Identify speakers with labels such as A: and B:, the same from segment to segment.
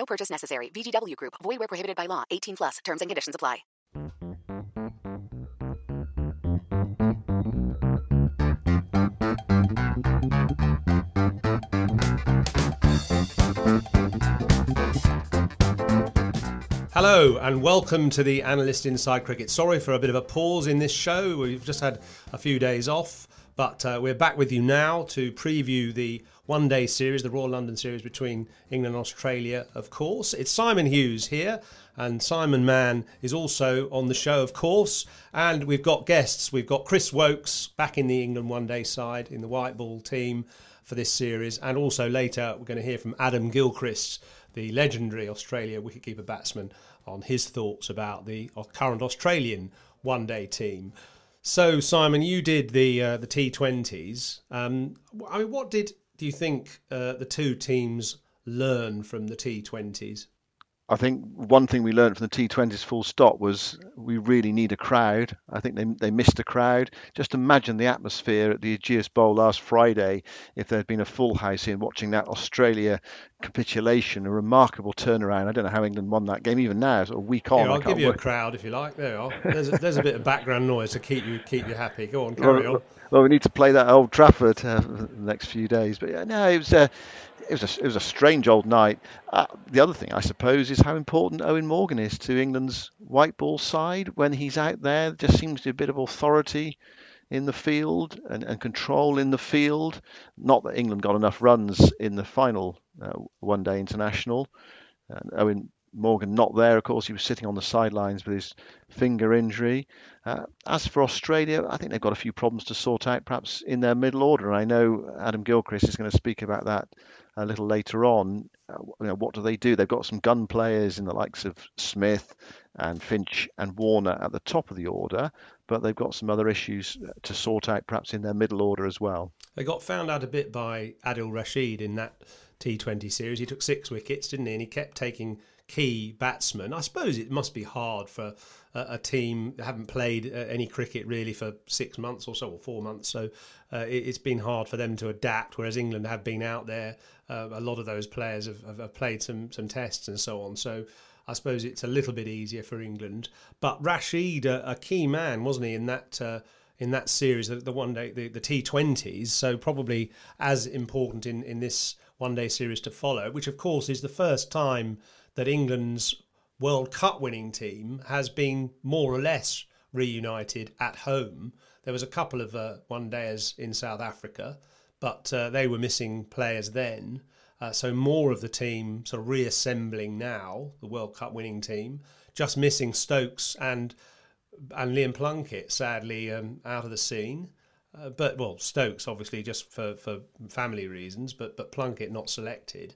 A: No purchase necessary. VGW Group. Void were prohibited by law. 18 plus. Terms and conditions apply.
B: Hello and welcome to the Analyst Inside Cricket. Sorry for a bit of a pause in this show. We've just had a few days off, but uh, we're back with you now to preview the one day series, the Royal London series between England and Australia, of course. It's Simon Hughes here, and Simon Mann is also on the show, of course. And we've got guests. We've got Chris Woakes back in the England one day side in the white ball team for this series, and also later we're going to hear from Adam Gilchrist the legendary Australia wicketkeeper batsman, on his thoughts about the current Australian one day team. So, Simon, you did the uh, the T20s. Um, I mean, what did do you think uh, the two teams learn from the T20s?
C: I think one thing we learned from the T20s full stop was we really need a crowd. I think they, they missed a crowd. Just imagine the atmosphere at the Ageas Bowl last Friday if there had been a full house in watching that Australia capitulation, a remarkable turnaround. I don't know how England won that game even now, sort of week on.
B: Yeah, I'll give you work. a crowd if you like. There you are. There's a, there's a bit of background noise to keep you keep you happy. Go on, carry
C: well,
B: on.
C: Well, we need to play that Old Trafford uh, the next few days. But yeah, no, it was. Uh, it was a, it was a strange old night. Uh, the other thing, I suppose, is how important Eoin Morgan is to England's white ball side when he's out there. There just seems to be a bit of authority in the field and, and control in the field. Not that England got enough runs in the final uh, one day international. Eoin Morgan not there, of course, he was sitting on the sidelines with his finger injury. Uh, as for Australia, I think they've got a few problems to sort out, perhaps in their middle order. And I know Adam Gilchrist is going to speak about that a little later on. Uh, you know, what do they do? They've got some gun players in the likes of Smith and Finch and Warner at the top of the order, but they've got some other issues to sort out, perhaps in their middle order as well.
B: They got found out a bit by Adil Rashid in that T20 series. He took six wickets, didn't he? And he kept taking key batsmen. I suppose it must be hard for a, a team that haven't played uh, any cricket really for six months or so, or four months. So uh, it, has been hard for them to adapt. Whereas England have been out there, uh, a lot of those players have, have, played some some tests and so on. So. I suppose it's a little bit easier for England, but Rashid, a, a key man, wasn't he in that uh, in that series, the, the one day, the, the T20s. So probably as important in, in this one day series to follow, which of course is the first time that England's World Cup winning team has been more or less reunited at home. There was a couple of uh, one days in South Africa, but uh, they were missing players then. Uh, so more of the team sort of reassembling now, the World Cup winning team, just missing Stokes and and Liam Plunkett, sadly um, out of the scene. Uh, but well, Stokes obviously just for, for family reasons, but but Plunkett not selected.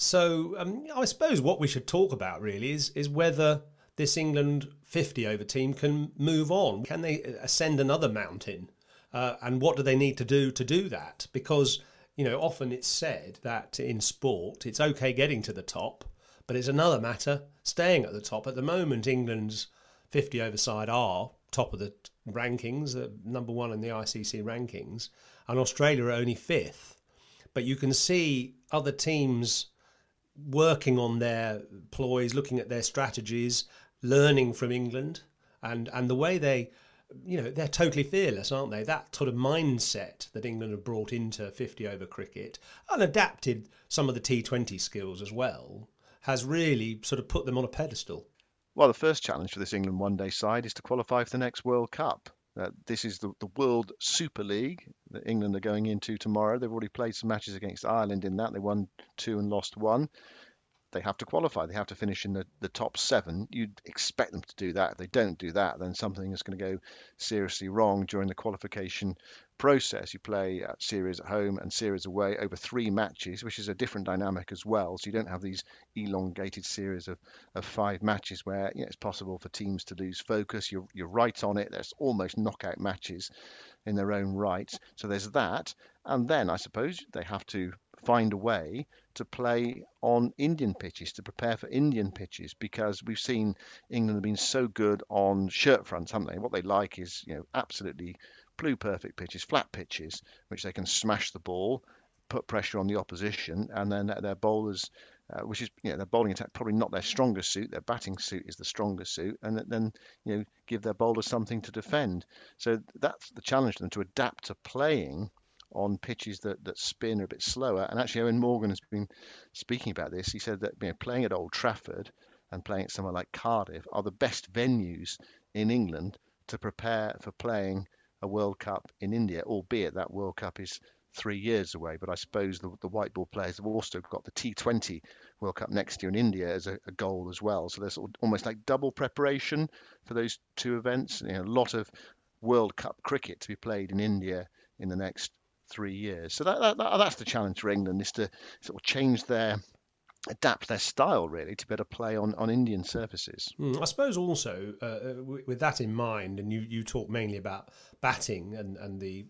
B: So um, I suppose what we should talk about really is is whether this England 50 over team can move on. Can they ascend another mountain? Uh, and what do they need to do to do that? Because you know, often it's said that in sport it's okay getting to the top, but it's another matter staying at the top. At the moment, England's 50 over side are top of the rankings, uh, number one in the ICC rankings, and Australia are only fifth. But you can see other teams working on their ploys, looking at their strategies, learning from England, and and the way they, you know, they're totally fearless, aren't they? That sort of mindset that England have brought into 50 over cricket and adapted some of the T20 skills as well has really sort of put them on a pedestal.
C: Well, the first challenge for this England one day side is to qualify for the next World Cup. This is the, the World Super League that England are going into tomorrow. They've already played some matches against Ireland in that. They won two and lost one they have to qualify. They have to finish in the, the top seven. You'd expect them to do that. If they don't do that, then something is going to go seriously wrong during the qualification process. You play series at home and series away over three matches, which is a different dynamic as well. So you don't have these elongated series of, of five matches where you know, it's possible for teams to lose focus. You're, you're right on it. There's almost knockout matches in their own right. So there's that. And then I suppose they have to find a way to play on Indian pitches, to prepare for Indian pitches, because we've seen England have been so good on shirt fronts, haven't they? What they like is, you know, absolutely blue perfect pitches, flat pitches, which they can smash the ball, put pressure on the opposition, and then their bowlers, uh, which is, you know, their bowling attack probably not their strongest suit, their batting suit is the strongest suit, and then, you know, give their bowlers something to defend. So that's the challenge for them to adapt to playing on pitches that, that spin are a bit slower. And actually, Eoin Morgan has been speaking about this. He said that you know, playing at Old Trafford and playing at somewhere like Cardiff are the best venues in England to prepare for playing a World Cup in India, albeit that World Cup is three years away. But I suppose the, the white ball players have also got the T20 World Cup next year in India as a, a goal as well. So there's almost like double preparation for those two events. You know, a lot of World Cup cricket to be played in India in the next three years. So that, that, that's the challenge for England is to sort of change their adapt their style really to better play on, on Indian surfaces.
B: Mm, I suppose also uh, with, with that in mind, and you, you talk mainly about batting and, and the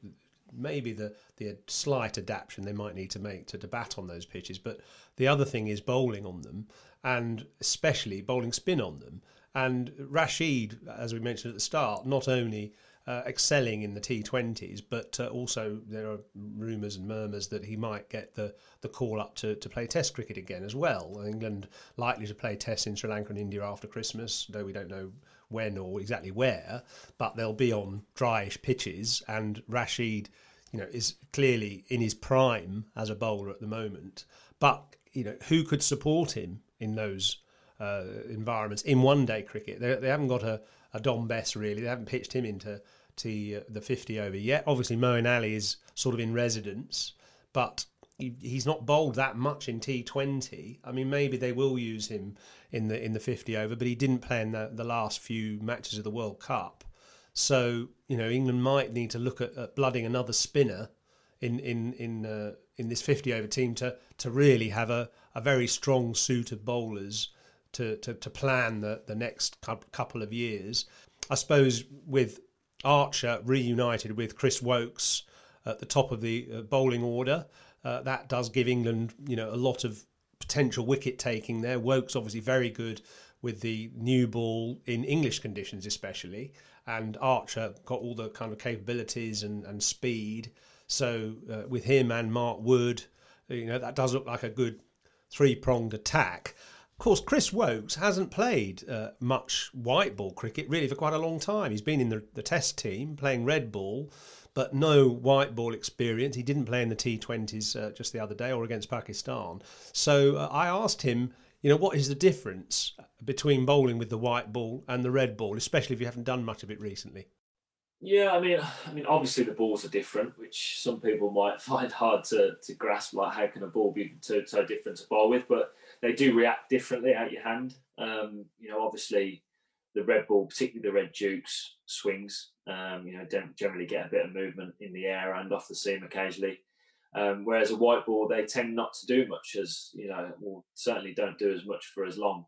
B: maybe the the slight adaptation they might need to make to, to bat on those pitches, but the other thing is bowling on them, and especially bowling spin on them. And Rashid, as we mentioned at the start, not only uh, excelling in the T20s, but uh, also there are rumours and murmurs that he might get the, the call up to, to play Test cricket again as well. England likely to play Tests in Sri Lanka and India after Christmas, though we don't know when or exactly where, but they'll be on dryish pitches. And Rashid, you know, is clearly in his prime as a bowler at the moment. But you know, who could support him in those uh, environments in one day cricket? They, they haven't got a, a Dom Bess really. They haven't pitched him into to the 50 over yet. Obviously, Moeen Ali is sort of in residence, but he, he's not bowled that much in T20. I mean, maybe they will use him in the in the 50 over, but he didn't play in the, the last few matches of the World Cup. So you know, England might need to look at, at blooding another spinner in in in uh, in this 50 over team to to really have a, a very strong suit of bowlers to, to, to plan the, the next couple of years. I suppose with Archer reunited with Chris Woakes at the top of the uh, bowling order. Uh, that does give England, you know, a lot of potential wicket taking there. Woakes obviously very good with the new ball in English conditions, especially, and Archer got all the kind of capabilities and, and speed. So uh, with him and Mark Wood, you know, that does look like a good three pronged attack. Of course, Chris Woakes hasn't played uh, much white ball cricket really for quite a long time. He's been in the, the Test team playing red ball, but no white ball experience. He didn't play in the T20s uh, just the other day or against Pakistan. So uh, I asked him, you know, what is the difference between bowling with the white ball and the red ball, especially if you haven't done much of it recently?
D: Yeah, I mean, I mean, obviously the balls are different, which some people might find hard to, to grasp. Like, how can a ball be so, so different to bowl with? But they do react differently out your hand. Um, you know, obviously the red ball, particularly the red dukes, swings. Um, you know, don't generally get a bit of movement in the air and off the seam occasionally. Um, whereas a white ball, they tend not to do much, as you know, or certainly don't do as much for as long.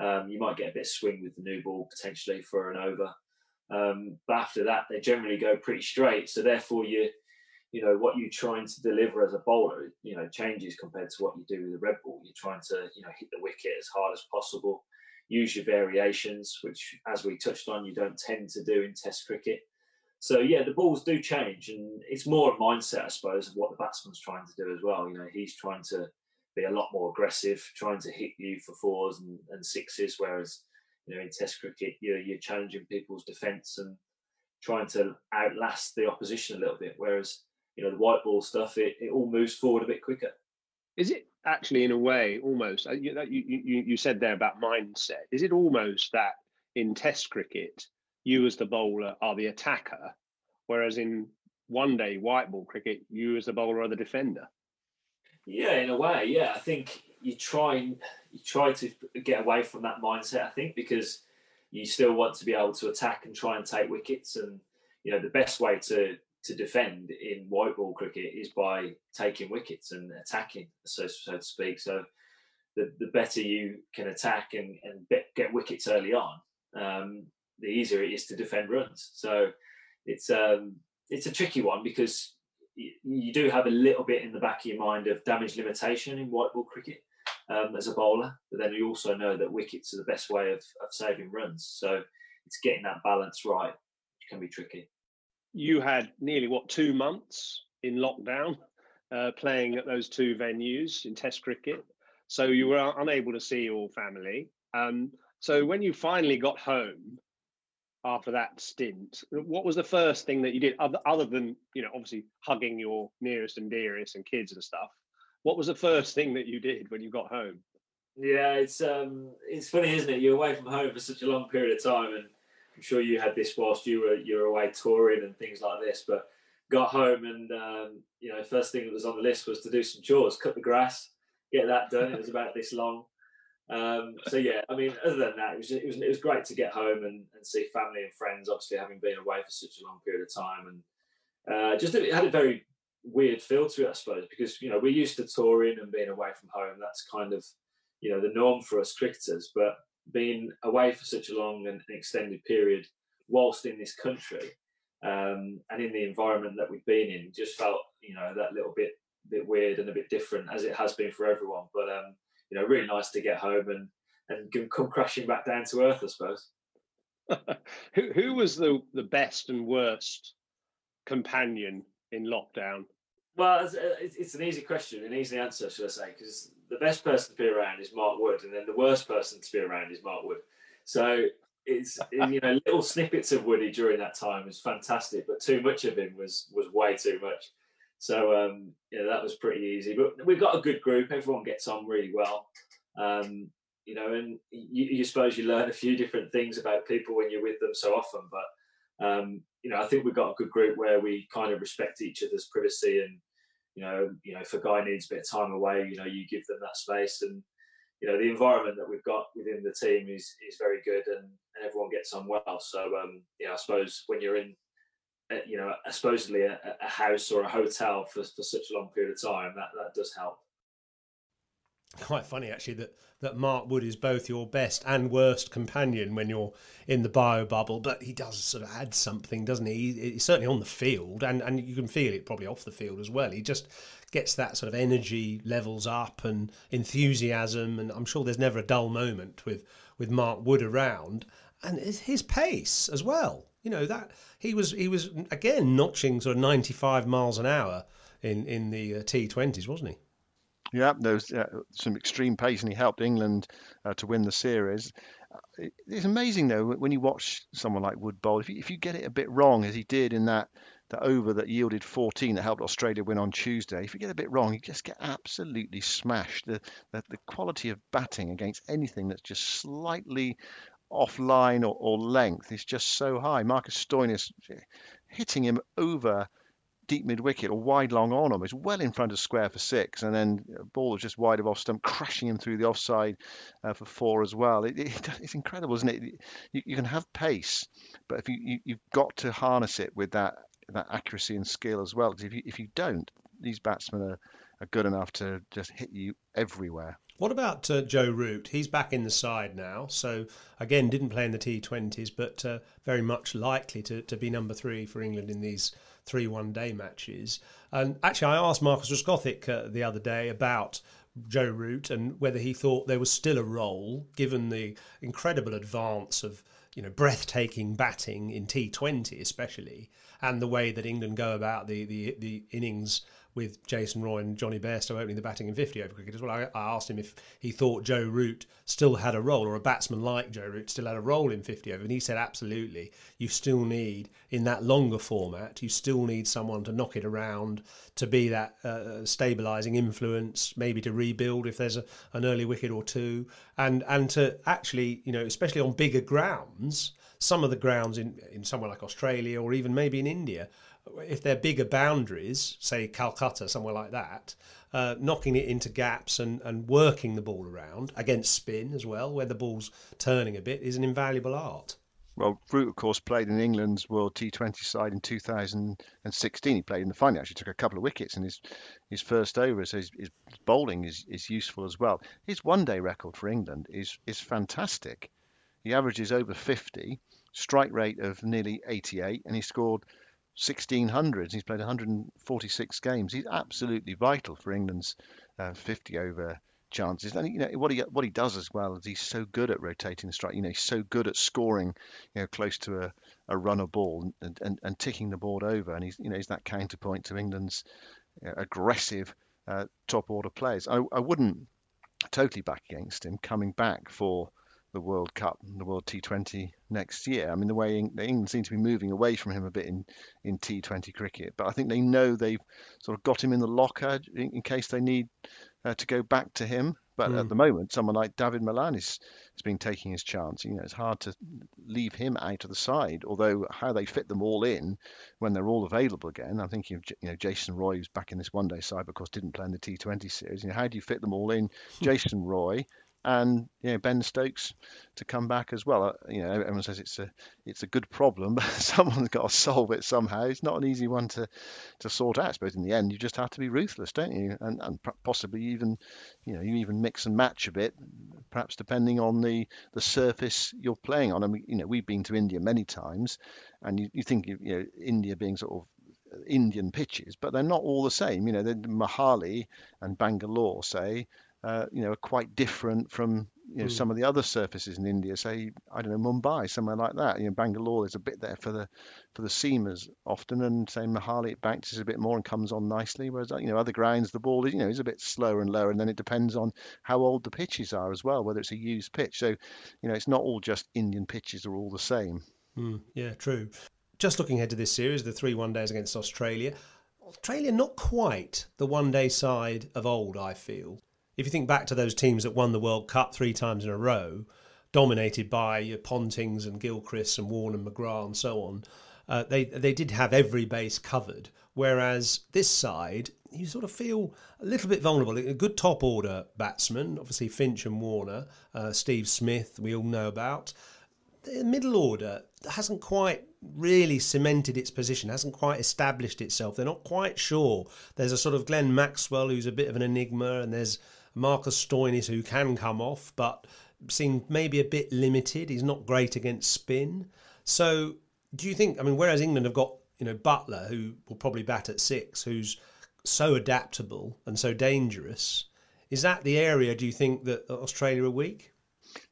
D: Um, you might get a bit of swing with the new ball potentially for an over, um, but after that, they generally go pretty straight. So therefore, you you know what you're trying to deliver as a bowler, you know, changes compared to what you do with a red ball. You're trying to you know hit the wicket as hard as possible, use your variations, which as we touched on, you don't tend to do in Test cricket. So yeah, the balls do change, and it's more a mindset, I suppose, of what the batsman's trying to do as well. You know, he's trying to be a lot more aggressive, trying to hit you for fours and, and sixes, whereas you know in Test cricket you're, you're challenging people's defence and trying to outlast the opposition a little bit. Whereas you know the white ball stuff, it, it all moves forward a bit quicker.
E: Is it actually, in a way, almost? Uh, you, you, you said there about mindset. Is it almost that in Test cricket, you as the bowler are the attacker, whereas in one day white ball cricket, you as the bowler are the defender?
D: Yeah, in a way, yeah. I think you try and you try to get away from that mindset. I think because you still want to be able to attack and try and take wickets, and you know the best way to to defend in white ball cricket is by taking wickets and attacking, so so to speak. So the the better you can attack and and get wickets early on, um, the easier it is to defend runs. So it's um, it's a tricky one because you do have a little bit in the back of your mind of damage limitation in white ball cricket um, as a bowler, but then you also know that wickets are the best way of, of saving runs. So it's getting that balance right, which can be tricky.
E: You had nearly what two months in lockdown, uh, playing at those two venues in Test cricket. So you were unable to see your family. Um, so when you finally got home, after that stint, what was the first thing that you did other, other than, you know, obviously hugging your nearest and dearest and kids and stuff? What was the first thing that you did when you got home?
D: Yeah, it's um, it's funny, isn't it? You're away from home for such a long period of time, and I'm sure you had this whilst you were you were away touring and things like this. But got home, and um, you know, first thing that was on the list was to do some chores, cut the grass, get that done. It was about this long, um, so yeah, I mean, other than that, it was, it was it was great to get home and, and see family and friends. Obviously, having been away for such a long period of time, and uh, just it had a very weird feel to it, I suppose, because you know we're used to touring and being away from home. That's kind of you know the norm for us cricketers, but being away for such a long and extended period, whilst in this country um, and in the environment that we've been in, just felt you know that little bit bit weird and a bit different as it has been for everyone. But um, you know, really nice to get home and and come crashing back down to earth, I suppose.
E: who who was the the best and worst companion in lockdown?
D: Well, it's, it's an easy question, an easy answer, should I say? Because the best person to be around is Mark Wood, and then the worst person to be around is Mark Wood. So it's you know little snippets of Woody during that time was fantastic, but too much of him was was way too much. So um, yeah, that was pretty easy. But we've got a good group. Everyone gets on really well. Um, you know, and you, you, suppose you learn a few different things about people when you're with them so often. But um, you know, I think we've got a good group where we kind of respect each other's privacy, and you know, you know, if a guy needs a bit of time away, you know, you give them that space, and you know, the environment that we've got within the team is is very good, and, and everyone gets on well. So um, yeah, I suppose when you're in you know, supposedly a, a, house or a hotel for, for such a long period of time, that, that does help.
B: Quite funny, actually, that, that Mark Wood is both your best and worst companion when you're in the bio bubble, but he does sort of add something, doesn't he? He's certainly on the field, and, and you can feel it probably off the field as well. He just gets that sort of energy levels up and enthusiasm, and I'm sure there's never a dull moment with, with Mark Wood around, and his pace as well you know that he was he was again notching sort of 95 miles an hour in in the uh, T20s, wasn't he?
C: Yeah, there was uh, some extreme pace, and he helped England uh, to win the series. Uh, it's amazing though when you watch someone like Wood bowl. If you, if you get it a bit wrong, as he did in that that over that yielded 14 that helped Australia win on Tuesday. If you get a bit wrong, you just get absolutely smashed. The, the, the quality of batting against anything that's just slightly offline or, or length is just so high. Marcus Stoinis hitting him over deep mid wicket or wide long on him. He's well in front of square for six, and then ball was just wide of off stump, crashing him through the offside uh, for four as well. It, it, it's incredible, isn't it? You, you, can have pace, but if you, you have got to harness it with that that accuracy and skill as well. Because if you if you don't, these batsmen are, are good enough to just hit you everywhere.
B: What about uh, Joe Root? He's back in the side now. So, again, didn't play in the T20s, but uh, very much likely to, to be number three for England in these three one day matches. And actually, I asked Marcus Trescothick uh, the other day about Joe Root and whether he thought there was still a role given the incredible advance of you know breathtaking batting in T20 especially and the way that England go about the the, the innings with Jason Roy and Jonny Bairstow opening the batting in 50 over cricket as well. I, I, asked him if he thought Joe Root still had a role, or a batsman like Joe Root still had a role in 50 over, and he said absolutely. You still need, in that longer format, you still need someone to knock it around, to be that uh, stabilising influence, maybe to rebuild if there's a, an early wicket or two, and and to actually, you know, especially on bigger grounds, some of the grounds in, in somewhere like Australia or even maybe in India if they're bigger boundaries, say Calcutta, somewhere like that, uh, knocking it into gaps and, and working the ball around against spin as well, where the ball's turning a bit, is an invaluable art.
C: Well, Root, of course, played in England's World T20 side in 2016. He played in the final. Actually, took a couple of wickets in his his first over, so his, his bowling is, is useful as well. His one-day record for England is is fantastic. He averages over 50, strike rate of nearly 88, and he scored 1600s. He's played 146 games. He's absolutely vital for England's uh, 50 over chances. And you know what he what he does as well is he's so good at rotating the strike. You know he's so good at scoring, you know, close to a, a runner ball and, and, and ticking the board over. And he's you know he's that counterpoint to England's you know, aggressive uh, top order players. I, I wouldn't totally back against him coming back for the World Cup, and the World T20 next year. I mean, the way England seem to be moving away from him a bit in, in T20 cricket, but I think they know they've sort of got him in the locker in, in case they need uh, to go back to him. But mm. at hmm. the moment, someone like David Malan is has been taking his chance. You know, it's hard to leave him out of the side. Although how they fit them all in when they're all available again, I'm thinking of you know Jason Roy, who's back in this one-day side, but of course didn't play in the T20 series. You know, how do you fit them all in? Jason Roy, and you know Ben Stokes to come back as well. Uh, you know, everyone says it's a it's a good problem, but someone's got to solve it somehow. It's not an easy one to to sort out. I suppose in the end, you just have to be ruthless, don't you? And and possibly even you know you even mix and match a bit, perhaps depending on the the surface you're playing on. I mean, you know, we've been to India many times, and you, you think you know India being sort of Indian pitches, but they're not all the same. You know, the Mohali and Bangalore, say, uh, you know, are quite different from you know mm. some of the other surfaces in India. Say, I don't know, Mumbai, somewhere like that. You know, Bangalore, there's a bit there for the for the seamers often, and say Mohali it bounces a bit more and comes on nicely. Whereas you know other grounds, the ball is you know is a bit slower and lower, and then it depends on how old the pitches are as well, whether it's a used pitch. So, you know, it's not all just Indian pitches are all the same.
B: Mm, yeah, true. Just looking ahead to this series, the three one days against Australia. Australia not quite the one day side of old, I feel if you think back to those teams that won the World Cup three times in a row, dominated by Pontings and Gilchrist and Warne and McGrath and so on, uh, they they did have every base covered. Whereas this side, you sort of feel a little bit vulnerable. A good top order batsman, obviously Finch and Warner, uh, Steve Smith, we all know about. The middle order hasn't quite really cemented its position, hasn't quite established itself. They're not quite sure. There's a sort of Glenn Maxwell who's a bit of an enigma, and there's Marcus Stoinis, who can come off, but seemed maybe a bit limited. He's not great against spin. So, do you think? I mean, whereas England have got you know Buttler, who will probably bat at six, who's so adaptable and so dangerous, is that the area? Do you think that Australia are weak?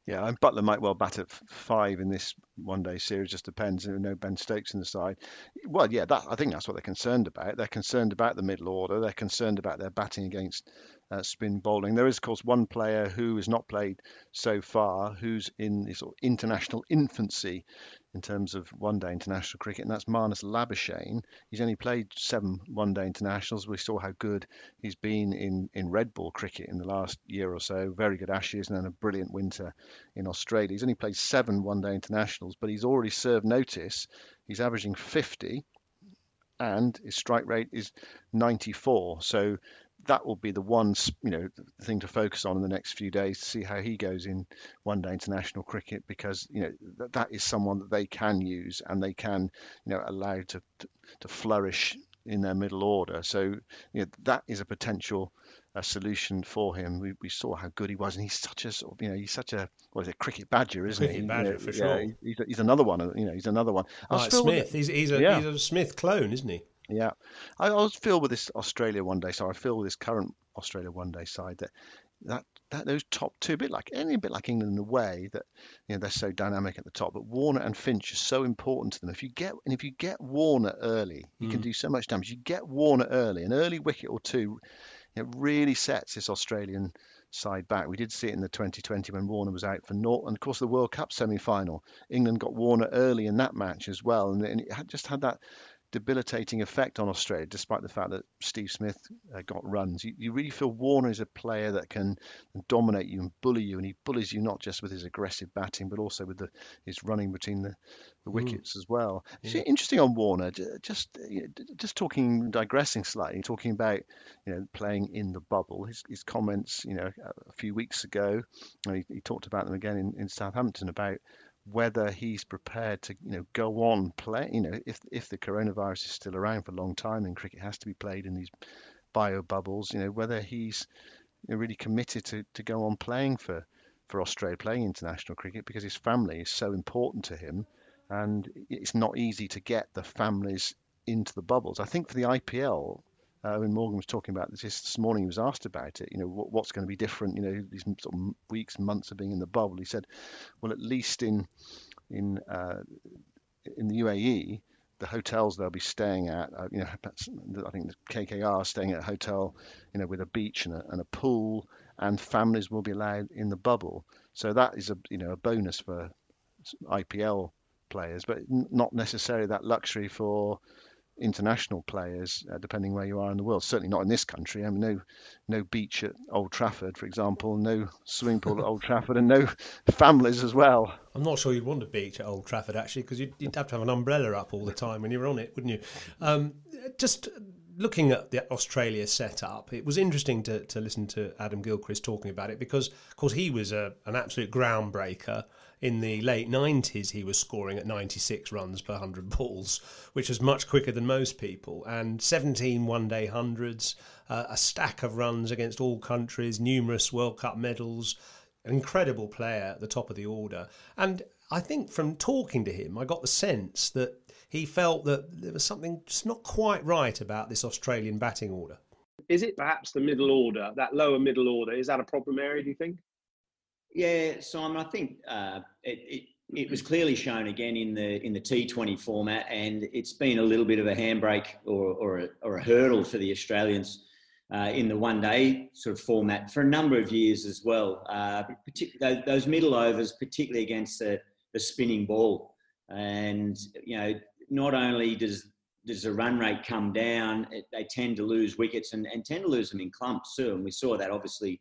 C: Yeah, and Buttler might well bat at five in this one-day series. Just depends. You know, Ben Stokes in the side. Well, yeah, that I think that's what they're concerned about. They're concerned about the middle order. They're concerned about their batting against uh, spin bowling. There is, of course, one player who has not played so far, who's in sort of international infancy in terms of one-day international cricket, and that's Marnus Labuschagne. He's only played seven one-day internationals. We saw how good he's been in, in red ball cricket in the last year or so. Very good Ashes and then a brilliant winter in Australia. He's only played seven one-day internationals, but he's already served notice. He's averaging 50 and his strike rate is 94. So that will be the one you know thing to focus on in the next few days to see how he goes in one day international cricket because you know that, that is someone that they can use and they can you know allow to to, to flourish in their middle order so you know that is a potential a solution for him. We, we saw how good he was, and he's such a sort of, you know he's such a what is it cricket badger, isn't
B: cricket
C: he?
B: badger
C: you know,
B: for sure.
C: he's, he's, another one. You know, he's another one.
B: Like Smith, he's he's a, yeah. he's a Smith clone, isn't he?
C: Yeah, I always feel with this Australia one day, so I feel with this current Australia one day side that that that those top two, a bit like any bit like England in a way that you know they're so dynamic at the top, but Warner and Finch are so important to them. If you get and if you get Warner early, you mm. can do so much damage. You get Warner early, an early wicket or two, it really sets this Australian side back. We did see it in the 2020 when Warner was out for naught, and of course the World Cup semi-final. England got Warner early in that match as well, and, and it had just had that debilitating effect on Australia, despite the fact that Steve Smith uh, got runs. You, you, really feel Warner is a player that can dominate you and bully you, and he bullies you not just with his aggressive batting, but also with the, his running between the, the mm. wickets mm. as well. Yeah. Interesting on Warner, just just talking, digressing slightly, talking about you know playing in the bubble. His, his comments, you know, a few weeks ago, he, he talked about them again in, in Southampton about whether he's prepared to you know go on play you know if if the coronavirus is still around for a long time and cricket has to be played in these bio bubbles you know whether he's you know, really committed to, to go on playing for for Australia playing international cricket because his family is so important to him and it's not easy to get the families into the bubbles. I think for the IPL uh, when Morgan was talking about this this morning, he was asked about it. You know, what, what's going to be different? You know, these sort of weeks, months of being in the bubble. He said, well, at least in in uh, in the UAE, the hotels they'll be staying at, uh, you know, I think the KKR staying at a hotel, you know, with a beach and a, and a pool, and families will be allowed in the bubble. So that is a you know a bonus for IPL players, but not necessarily that luxury for international players, uh, depending where you are in the world. Certainly not in this country. I mean, no, no beach at Old Trafford, for example, no swimming pool at Old Trafford, and no families as well.
B: I'm not sure you'd want a beach at Old Trafford actually, because you'd, you'd, have to have an umbrella up all the time when you're on it, wouldn't you? Um, just looking at the Australia setup, it was interesting to, to listen to Adam Gilchrist talking about it because, of course, he was a, an absolute groundbreaker in the late 90s, he was scoring at 96 runs per 100 balls, which was much quicker than most people. And 17 one day hundreds, uh, a stack of runs against all countries, numerous World Cup medals, an incredible player at the top of the order. And I think from talking to him, I got the sense that he felt that there was something just not quite right about this Australian batting order.
E: Is it perhaps the middle order, that lower middle order? Is that a problem area, do you think?
F: Yeah, Simon, I think uh, it, it, it, was clearly shown again in the in the T20 format, and it's been a little bit of a handbrake or, or, a, or a hurdle for the Australians uh, in the one day sort of format for a number of years as well. Uh, those, those middle overs, particularly against the, the spinning ball, and you know, not only does does the run rate come down, it, they tend to lose wickets and, and tend to lose them in clumps too. And we saw that obviously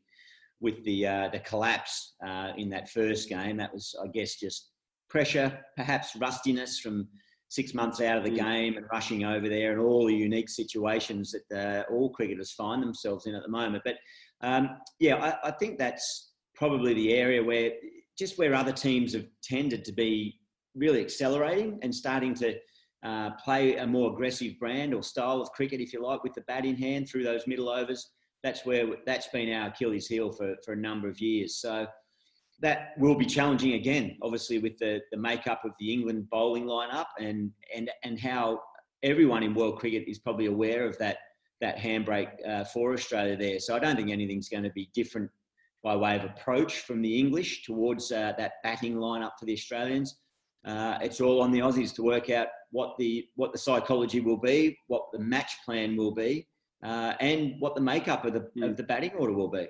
F: with the uh, the collapse uh, in that first game. That was, I guess, just pressure, perhaps rustiness from six months out of the mm. game and rushing over there, and all the unique situations that uh, all cricketers find themselves in at the moment. But um, yeah, I, I, think that's probably the area where just where other teams have tended to be really accelerating and starting to. Uh, play a more aggressive brand or style of cricket, if you like, with the bat in hand through those middle overs that's where that's been our Achilles heel for, for a number of years. So that will be challenging again, obviously with the, the makeup of the England bowling lineup and and and how everyone in world cricket is probably aware of that that handbrake uh, for Australia there. So I don't think anything's going to be different by way of approach from the English towards uh, that batting lineup for the Australians. Uh, it's all on the Aussies to work out what the what the psychology will be, what the match plan will be, uh, and what the makeup of the, of hmm. the batting order will be.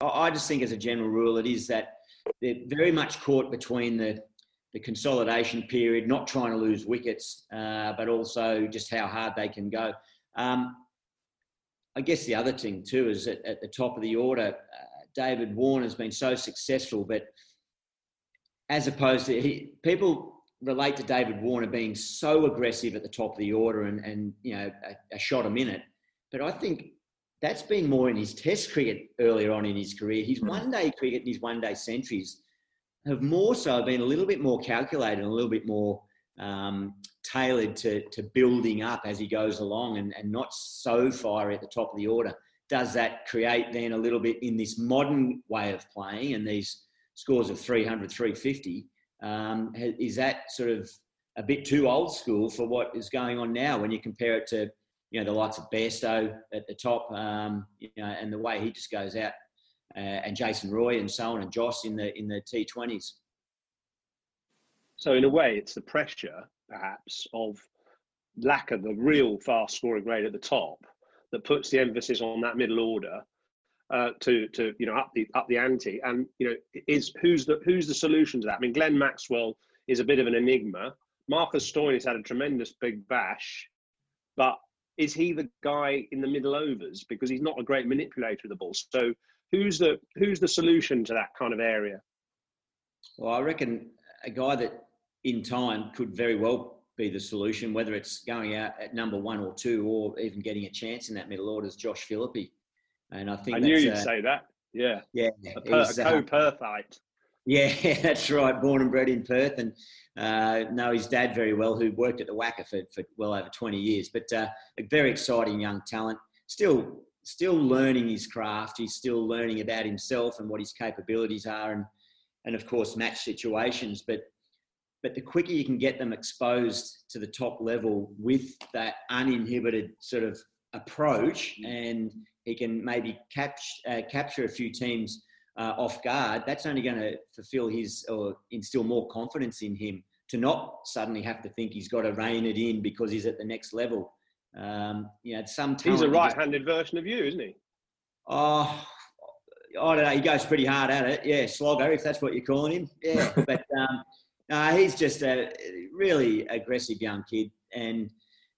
F: I just think, as a general rule, it is that they're very much caught between the, the consolidation period, not trying to lose wickets, uh, but also just how hard they can go. Um, I guess the other thing too is that at the top of the order, uh, David Warner has been so successful, but as opposed to he, people relate to David Warner being so aggressive at the top of the order and, and you know a, a shot a minute. But I think that's been more in his test cricket earlier on in his career. His hmm. one day cricket and his one day centuries have more so been a little bit more calculated and a little bit more um, tailored to, to building up as he goes along and, and not so fiery at the top of the order. Does that create then a little bit in this modern way of playing and these scores of 300, 350? Um, is that sort of a bit too old school for what is going on now when you compare it to you know the likes of Bairstow at the top, um, you know, and the way he just goes out, uh, and Jason Roy and so on, and Jos in the in the T20s.
E: So in a way, it's the pressure, perhaps, of lack of the real fast scoring rate at the top that puts the emphasis on that middle order uh, to to you know up the up the ante. And you know, is who's the who's the solution to that? I mean, Glenn Maxwell is a bit of an enigma. Marcus Stoinis had a tremendous big bash, but is he the guy in the middle overs because he's not a great manipulator of the ball? So who's the who's the solution to that kind of area?
F: Well, I reckon a guy that in time could very well be the solution, whether it's going out at number one or two, or even getting a chance in that middle order, is Josh Philippe. And I think
E: I knew you'd
F: uh,
E: say that. Yeah,
F: yeah,
E: a, per, a
F: uh,
E: co-Perthite.
F: Yeah, that's right. Born and bred in Perth, and uh, know his dad very well, who worked at the WACA for, for well over 20 years. But uh, a very exciting young talent. Still, still learning his craft. He's still learning about himself and what his capabilities are, and and of course match situations. But but the quicker you can get them exposed to the top level with that uninhibited sort of approach, and he can maybe catch, uh, capture a few teams uh, off guard, that's only going to fulfill his or instill more confidence in him to not suddenly have to think he's got to rein it in because he's at the next level. Um, you know, some
E: He's a
F: talent you just-
E: right-handed version of you, isn't he?
F: Oh, I don't know. He goes pretty hard at it. Yeah, slogger, if that's what you're calling him. Yeah, but um, no, he's just a really aggressive young kid, and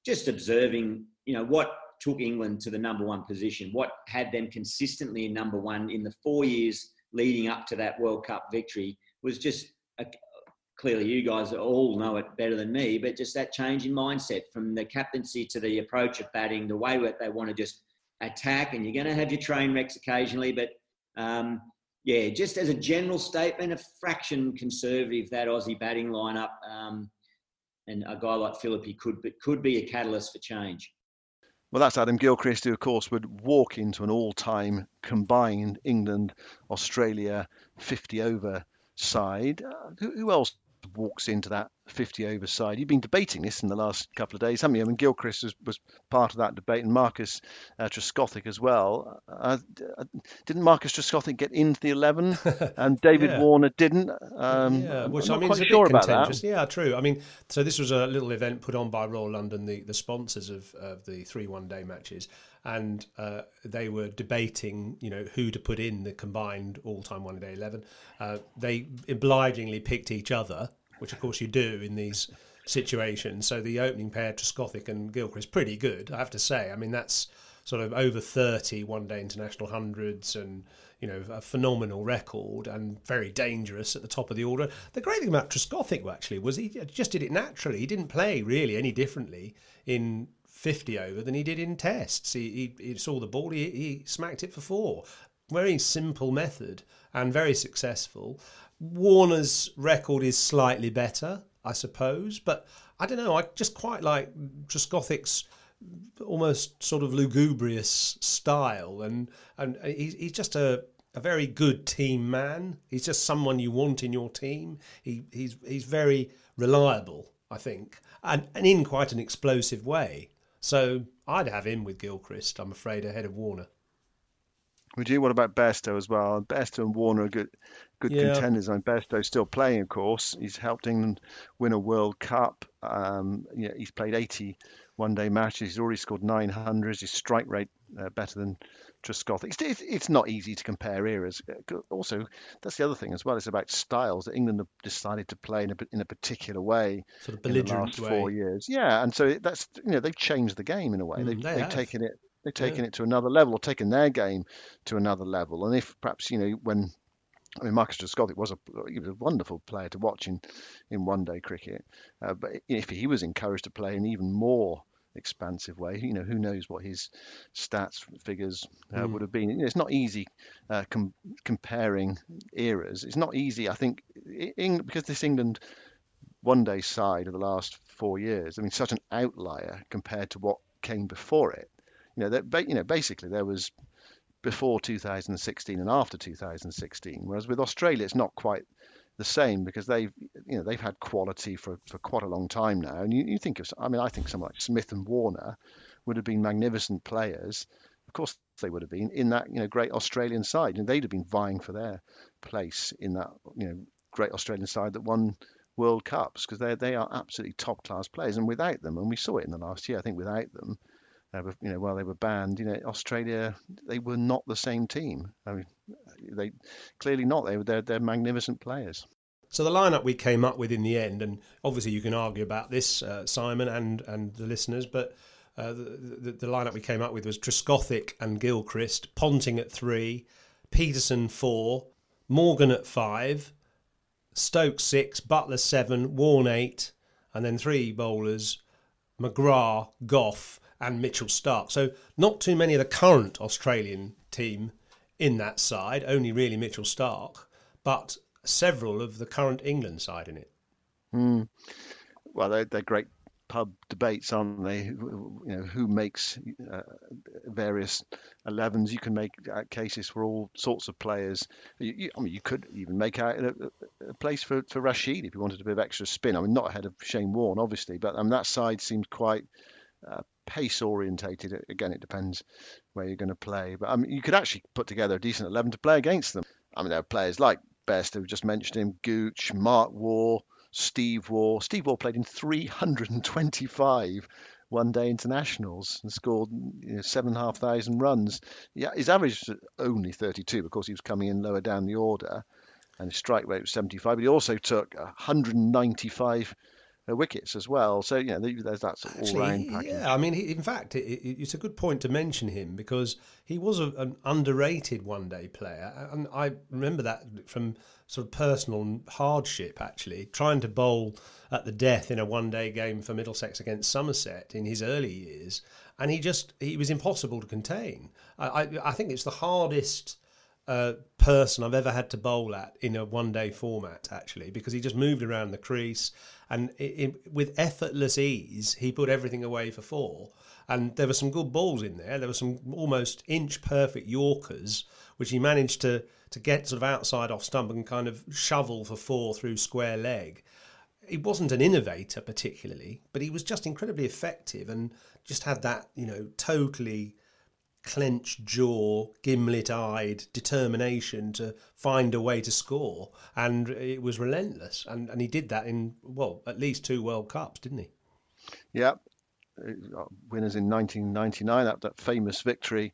F: just observing, you know, what took England to the number one position, what had them consistently in number one in the four years leading up to that World Cup victory was just a, clearly you guys all know it better than me, but just that change in mindset from the captaincy to the approach of batting, the way that they want to just attack, and you're going to have your train wrecks occasionally, but um, yeah, just as a general statement, a fraction conservative that Aussie batting lineup, um, and a guy like Philippe could be, could be a catalyst for change.
C: Well, that's Adam Gilchrist, who, of course, would walk into an all time combined England Australia 50 over side. Uh, who, who else walks into that 50 over side? You've been debating this in the last couple of days, haven't you? I mean, Gilchrist was, was part of that debate, and Marcus uh, as well. Uh, uh, didn't Marcus Trescothick get into the 11 and David
B: Yeah.
C: Warner didn't? Um,
B: yeah,
C: I'm
B: which
C: not
B: I mean,
C: quite sure about that.
B: Yeah, true. I mean, so this was a little event put on by Royal London, the, the sponsors of, of the three one day matches, and uh, they were debating, you know, who to put in the combined all time one day eleven. Uh, they obligingly picked each other, which of course you do in these situations. So the opening pair, Trescothick and Gilchrist, pretty good, I have to say. I mean, that's sort of over 30 one day international hundreds and you know a phenomenal record and very dangerous at the top of the order. The great thing about Trescothick actually was he just did it naturally. He didn't play really any differently in 50 over than he did in tests. He, he, he saw the ball he, he smacked it for four. Very simple method and very successful Warner's record is slightly better I suppose but I don't know I just quite like Trescothick's almost sort of lugubrious style and and he's, he's just a a very good team man. He's just someone you want in your team. He he's he's very reliable i think and and in quite an explosive way. So i'd have him with gilchrist i'm afraid ahead of warner
C: Would you? What about Bairstow as well? Bairstow and Warner are good, good
B: Yeah.
C: contenders. I mean, Bairstow's still playing, of course. He's helped England win a World Cup. Um, yeah, he's played 80 one-day matches. He's already scored 900s. His strike rate uh, better than Trescothick. It's, it's, it's not easy to compare eras. Also, that's the other thing as well. It's about styles that England have decided to play in a, in a particular way
B: Sort of
C: in the
B: belligerent
C: last four years. Yeah, and so that's you know they've changed the game in a way.
B: Mm,
C: they've,
B: they
C: they've taken it they've taken
B: Yeah.
C: it to another level or taken their game to another level. And if perhaps you know when I mean Marcus Trescothick was a he was a wonderful player to watch in in one day cricket, uh, but if he was encouraged to play in even more expansive way, you know who knows what his stats figures uh,
B: Mm.
C: would have been. You know, it's not easy uh, com- comparing eras. It's not easy, I think, I- Eng- because this England one day side of the last four years. I mean, such an outlier compared to what came before it. You know, that you know, basically there was before 2016 and after 2016. Whereas with Australia, it's not quite the same because they've you know they've had quality for, for quite a long time now. And you, you think of I mean I think someone like Smith and Warner would have been magnificent players. Of course, they would have been in that you know great Australian side, and they'd have been vying for their place in that you know great Australian side that won World Cups because they they are absolutely top class players, and without them, and we saw it in the last year, I think without them, uh, you know, while they were banned, you know, Australia they were not the same team. I mean, they clearly not. They were they're, they're magnificent players.
B: So the lineup we came up with in the end, and obviously you can argue about this, uh, Simon and and the listeners, but uh, the, the, the lineup we came up with was Trescothick and Gilchrist, Ponting at three, Pietersen four, Morgan at five, Stokes six, Buttler seven, Warne eight, and then three bowlers, McGrath, Gough, and Mitchell Starc. So not too many of the current Australian team in that side, only really Mitchell Starc, but several of the current England side in it.
C: Mm. Well, they're, they're great pub debates, aren't they? You know, who makes uh, various 11s? You can make uh, cases for all sorts of players. You, you, I mean, you could even make out a, a, place for, for Rashid if you wanted a bit of extra spin. I mean, not ahead of Shane Warne, obviously, but um, that side seemed quite uh, pace orientated. Again, it depends where you're going to play. But I mean, you could actually put together a decent 11 to play against them. I mean, there are players like Best, who just mentioned him, Gooch, Mark Waugh. Steve Waugh. Steve Waugh played in 325 one day internationals and scored you know, seven and a half thousand runs. Yeah, his average was only 32 because he was coming in lower down the order, and his strike rate was 75. But he also took 195 uh, wickets as well. So you know, there's that sort of all-round package.
B: Yeah, I mean, he, in fact, it, it, it's a good point to mention him because he was a, an underrated one-day player, and I remember that from sort of personal hardship actually, trying to bowl at the death in a one-day game for Middlesex against Somerset in his early years, and he just he was impossible to contain. I, I, I think it's the hardest uh, person I've ever had to bowl at in a one day format, actually, because he just moved around the crease and it, it, with effortless ease, he put everything away for four. And there were some good balls in there. There were some almost inch perfect Yorkers, which he managed to, to get sort of outside off stump and kind of shovel for four through square leg. He wasn't an innovator particularly, but he was just incredibly effective and just had that, you know, totally clenched jaw, gimlet eyed determination to find a way to score. And it was relentless. And, and he did that in, well, at least two World Cups, didn't he?
C: Yeah. Uh, winners in 1999, that, that famous victory.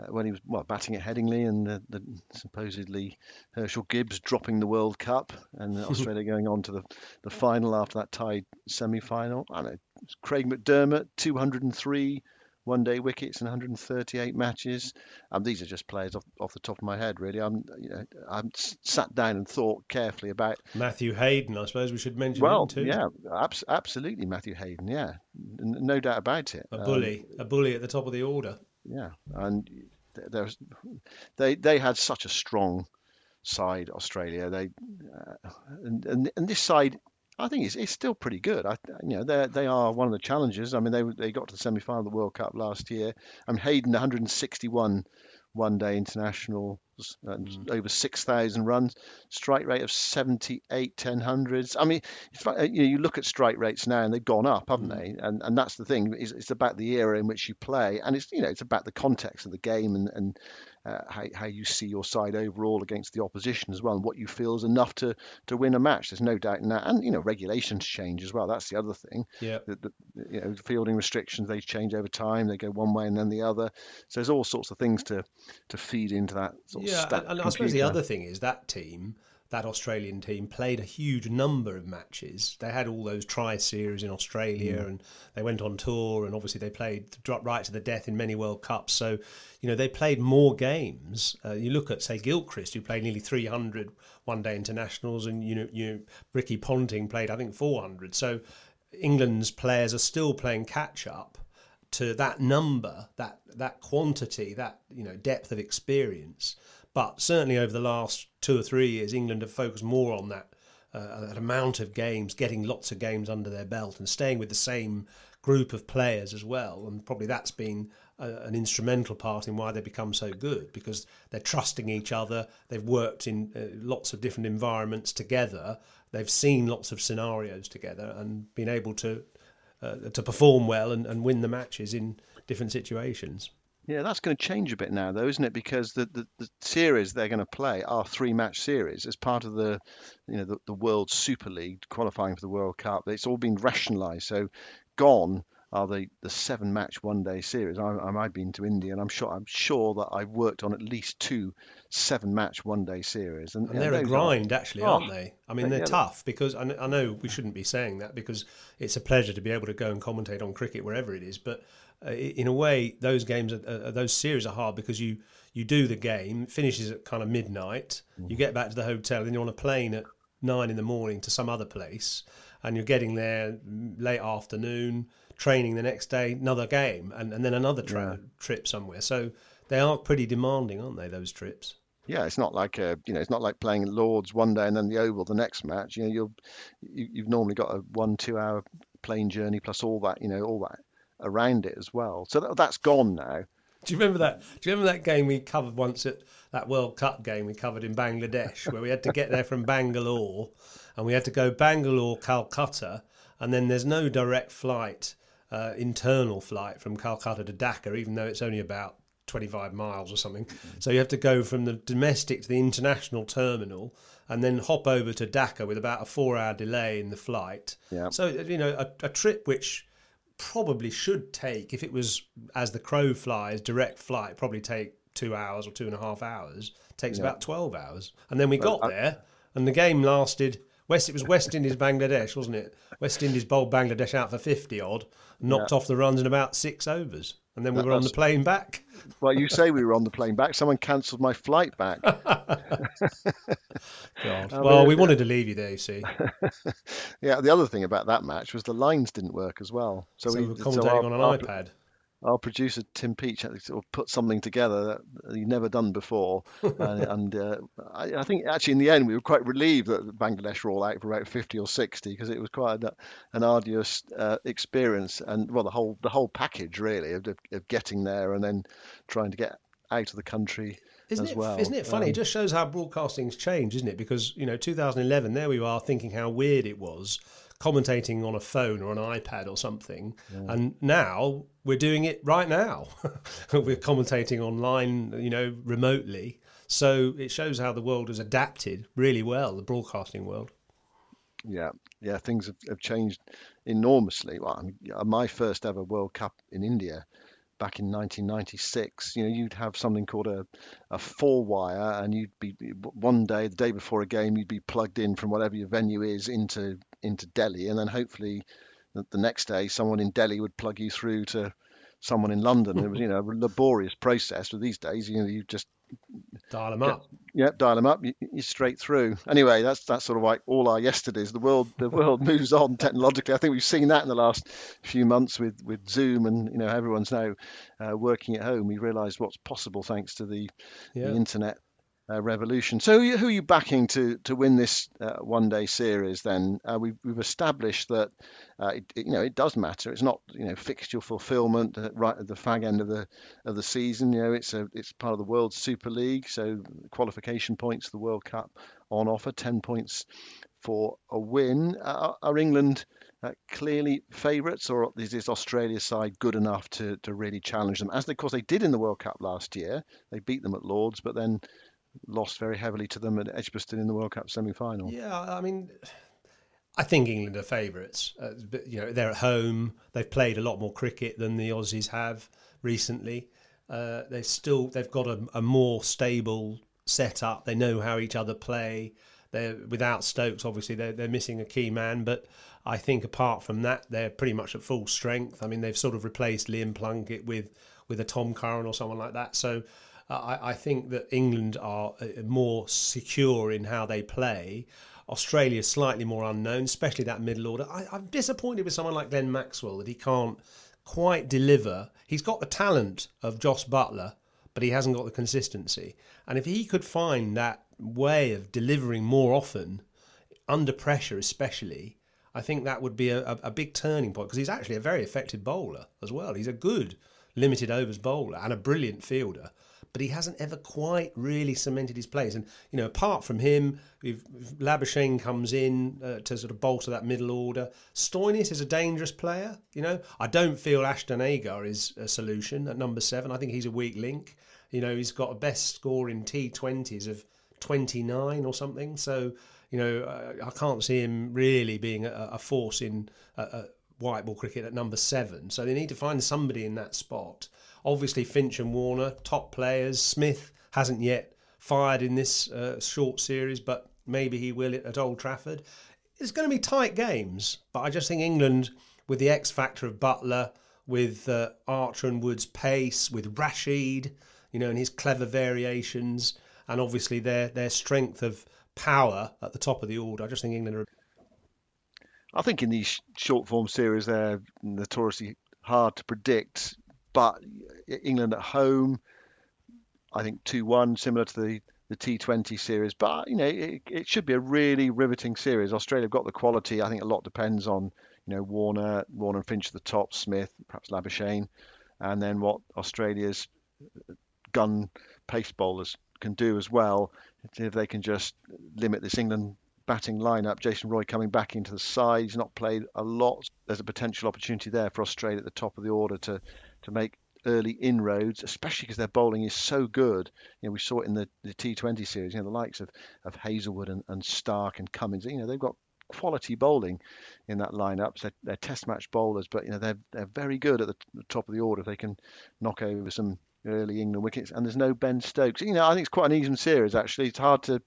C: Uh, when he was well batting at Headingley and the, the, supposedly Herschelle Gibbs dropping the World Cup and Australia going on to the, the final after that tied semi final. I know Craig McDermott 203 one day wickets in 138 matches. Um, these are just players off, off the top of my head, really. I'm, you know, I'm sat down and thought carefully about
B: Matthew Hayden. I suppose we should mention
C: well,
B: him too.
C: yeah, abs- absolutely, Matthew Hayden. Yeah, N- no doubt about it.
B: A bully, um, a bully at the top of the order.
C: Yeah, and there's they they had such a strong side, Australia. They uh, and, and and this side I think it's, it's still pretty good. I, you know, they they are one of the challenges. I mean, they they got to the semi final of the World Cup last year. I mean, Hayden 161 one day internationals, mm. over 6,000 runs, strike rate of 78 10 hundreds. I mean, you, know, you look at strike rates now and they've gone up, haven't mm. they? And and that's the thing. It's, it's, about the era in which you play, and it's you know it's about the context of the game and and uh, how, how you see your side overall against the opposition as well, and what you feel is enough to to win a match. There's no doubt in that, and you know regulations change as well. That's the other thing.
B: Yeah.
C: The, the, you know, fielding restrictions they change over time. They go one way and then the other. So there's all sorts of things to to feed into that. Sort
B: yeah,
C: of
B: and, and I suppose the other thing is that team that Australian team played a huge number of matches. They had all those tri series in Australia mm. and they went on tour and obviously they played right to the death in many World Cups. So, you know, they played more games. Uh, you look at, say, Gilchrist, who played nearly 300 one day internationals, and, you know, you know, Ricky Ponting played, I think, 400. So England's players are still playing catch up to that number, that that quantity, that you know depth of experience. But certainly over the last two or three years, England have focused more on that, uh, that amount of games, getting lots of games under their belt, and staying with the same group of players as well. And probably that's been a, an instrumental part in why they become so good because they're trusting each other. They've worked in uh, lots of different environments together. They've seen lots of scenarios together and been able to uh, to perform well and, and win the matches in different situations.
C: Yeah, that's going to change a bit now, though, isn't it? Because the, the, the series they're going to play are three match series as part of the, you know, the, the World Super League qualifying for the World Cup. It's all been rationalised. So, gone are the, the seven match one day series. I, I, I've been to India and I'm sure I'm sure that I've worked on at least two seven match one day series.
B: And, and they're a grind, are, actually,
C: oh,
B: aren't they? I mean, they're yeah, tough because I, I know we shouldn't be saying that because it's a pleasure to be able to go and commentate on cricket wherever it is, but uh, in a way, those games, are, uh, those series are hard because you you do the game, finishes at kind of midnight, mm. you get back to the hotel, then you're on a plane at nine in the morning to some other place, and you're getting there late afternoon, training the next day, another game, and, and then another tra- yeah. trip somewhere. So they are pretty demanding, aren't they? Those trips.
C: Yeah, it's not like a, you know, it's not like playing Lords one day and then the Oval the next match. You know, you'll you, you've normally got a one two hour plane journey plus all that, you know, all that around it as well. So that, that's gone now.
B: Do you remember that? Do you remember that game we covered once at that World Cup game we covered in Bangladesh, where we had to get there from Bangalore, and we had to go Bangalore, Calcutta, and then there's no direct flight, uh, internal flight from Calcutta to Dhaka, even though it's only about 25 miles or something. So you have to go from the domestic to the international terminal and then hop over to Dhaka with about a four hour delay in the flight.
C: Yeah.
B: So, you know, a, a trip which probably should take, if it was as the crow flies, direct flight, probably take two hours or two and a half hours. Takes yeah. about 12 hours. And then we got I, there and the game lasted. West, it was West Indies Bangladesh, wasn't it? West Indies bowled Bangladesh out for 50 odd, knocked yeah. off the runs in about six overs. And then we were on the plane back.
C: Well, you say we were on the plane back. Someone cancelled my flight back.
B: God. Well, we wanted to leave you there, you see.
C: yeah, the other thing about that match was the lines didn't work as well.
B: So, so we were commentating so our, on an our, iPad
C: our producer Tim Peach had to sort of put something together that he'd never done before, and, and uh, I, I, think actually in the end we were quite relieved that Bangladesh were all out for about 50 or 60 because it was quite a, an arduous uh, experience, and well the whole the whole package really of, of getting there and then trying to get out of the country.
B: Isn't
C: as
B: it,
C: well.
B: Isn't it funny? Um, it just shows how broadcasting's changed, isn't it? Because you know, 2011, there we are thinking how weird it was commentating on a phone or an iPad or something. Yeah. And now we're doing it right now. we're commentating online, you know, remotely. So it shows how the world has adapted really well, the broadcasting world.
C: Yeah, yeah, things have, have changed enormously. Well, I mean, my first ever World Cup in India back in 1996, you know, you'd have something called a, a four wire, and you'd be one day, the day before a game, you'd be plugged in from whatever your venue is into into Delhi, and then hopefully the, the next day, someone in Delhi would plug you through to someone in London. it was, you know, a laborious process. But these days, you know, you just
B: dial them up.
C: Yeah, dial them up. You, are straight through. Anyway, that's that's sort of like all our yesterdays. The world the world moves on technologically. I think we've seen that in the last few months with with Zoom and you know everyone's now uh, working at home. We realise what's possible thanks to the, yeah. the internet uh, revolution. So, who are you backing to to win this uh, one day series? Then uh, we've, we've established that uh, it, it, you know it does matter. It's not you know fixture fulfilment right at the fag end of the of the season. You know it's a it's part of the World Super League, so qualification points the World Cup on offer, ten points for a win. Are England uh, clearly favourites, or is this Australia side good enough to, to really challenge them? As they, of course they did in the World Cup last year, they beat them at Lords, but then lost very heavily to them at Edgbaston in the World Cup semi-final.
B: Yeah, I mean, I think England are favourites. Uh, you know, they're at home. They've played a lot more cricket than the Aussies have recently. Uh, they've still they've got a, a, more stable setup. They know how each other play. They're without Stokes, obviously they're they're missing a key man, but I think apart from that, they're pretty much at full strength. I mean, they've sort of replaced Liam Plunkett with with a Tom Curran or someone like that. So I, I think that England are uh, more secure in how they play. Australia is slightly more unknown, especially that middle order. I, I'm disappointed with someone like Glenn Maxwell that he can't quite deliver. He's got the talent of Jos Buttler, but he hasn't got the consistency. And if he could find that way of delivering more often, under pressure especially, I think that would be a, a, a big turning point because he's actually a very effective bowler as well. He's a good limited overs bowler and a brilliant fielder but he hasn't ever quite really cemented his place. And you know, apart from him, if Labuschagne comes in uh, to sort of bolster that middle order. Stoinis is a dangerous player. You know, I don't feel Ashton Agar is a solution at number seven. I think he's a weak link. You know, he's got a best score in T20s of 29 or something. So, you know, uh, I can't see him really being a, a force in uh, uh, white ball cricket at number seven. So they need to find somebody in that spot. Obviously, Finch and Warner, top players. Smith hasn't yet fired in this uh, short series, but maybe he will at Old Trafford. It's going to be tight games, but I just think England, with the X factor of Buttler, with uh, Archer and Wood's pace, with Rashid, you know, and his clever variations, and obviously their their strength of power at the top of the order. I just think England are.
C: I think in these short form series they're notoriously hard to predict, but England at home, I think two one, similar to the the T20 series. But you know, it, it should be a really riveting series. Australia have got the quality. I think a lot depends on you know Warner, Warner and Finch at the top, Smith, perhaps Labuschagne, and then what Australia's uh, gun pace bowlers can do as well if they can just limit this England batting lineup. Jason Roy coming back into the side. He's not played a lot. There's a potential opportunity there for Australia at the top of the order to to make early inroads, especially because their bowling is so good. You know, we saw it in the, the T20 series. You know, the likes of, of Hazlewood and, and Starc and Cummins. You know, they've got quality bowling in that lineup. So they're, they're Test match bowlers, but you know they're they're very good at the, the top of the order. If they can knock over some early England wickets, and there's no Ben Stokes. You know, I think it's quite an even series actually. It's hard to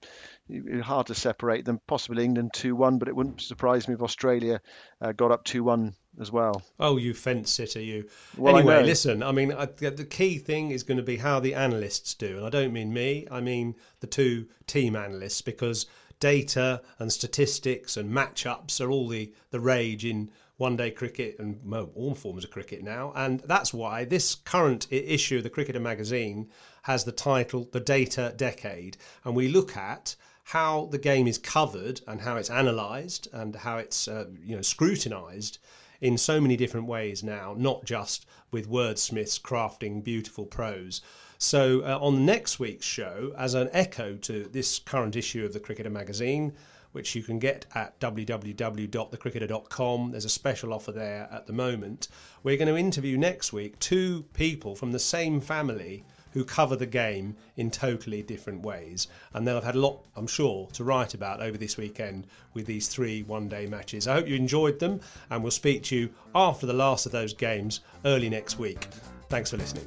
C: hard to separate them. Possibly England two one, but it wouldn't surprise me if Australia uh, got up two one as well.
B: Oh, you fence sitter, you.
C: Well,
B: anyway,
C: I
B: listen. I mean, I, the key thing is going to be how the analysts do, and I don't mean me. I mean the two team analysts because data and statistics and matchups are all the the rage in one day cricket and well, all forms of cricket now. And that's why this current issue of the Cricketer magazine has the title The Data Decade. And we look at how the game is covered and how it's analysed and how it's uh, you know scrutinised in so many different ways now, not just with wordsmiths crafting beautiful prose. So, uh, on next week's show, as an echo to this current issue of the Cricketer magazine, which you can get at www.thecricketer.com. There's a special offer there at the moment. We're going to interview next week two people from the same family who cover the game in totally different ways. And they'll have had a lot, I'm sure, to write about over this weekend with these three one day matches. I hope you enjoyed them, and we'll speak to you after the last of those games early next week. Thanks for listening.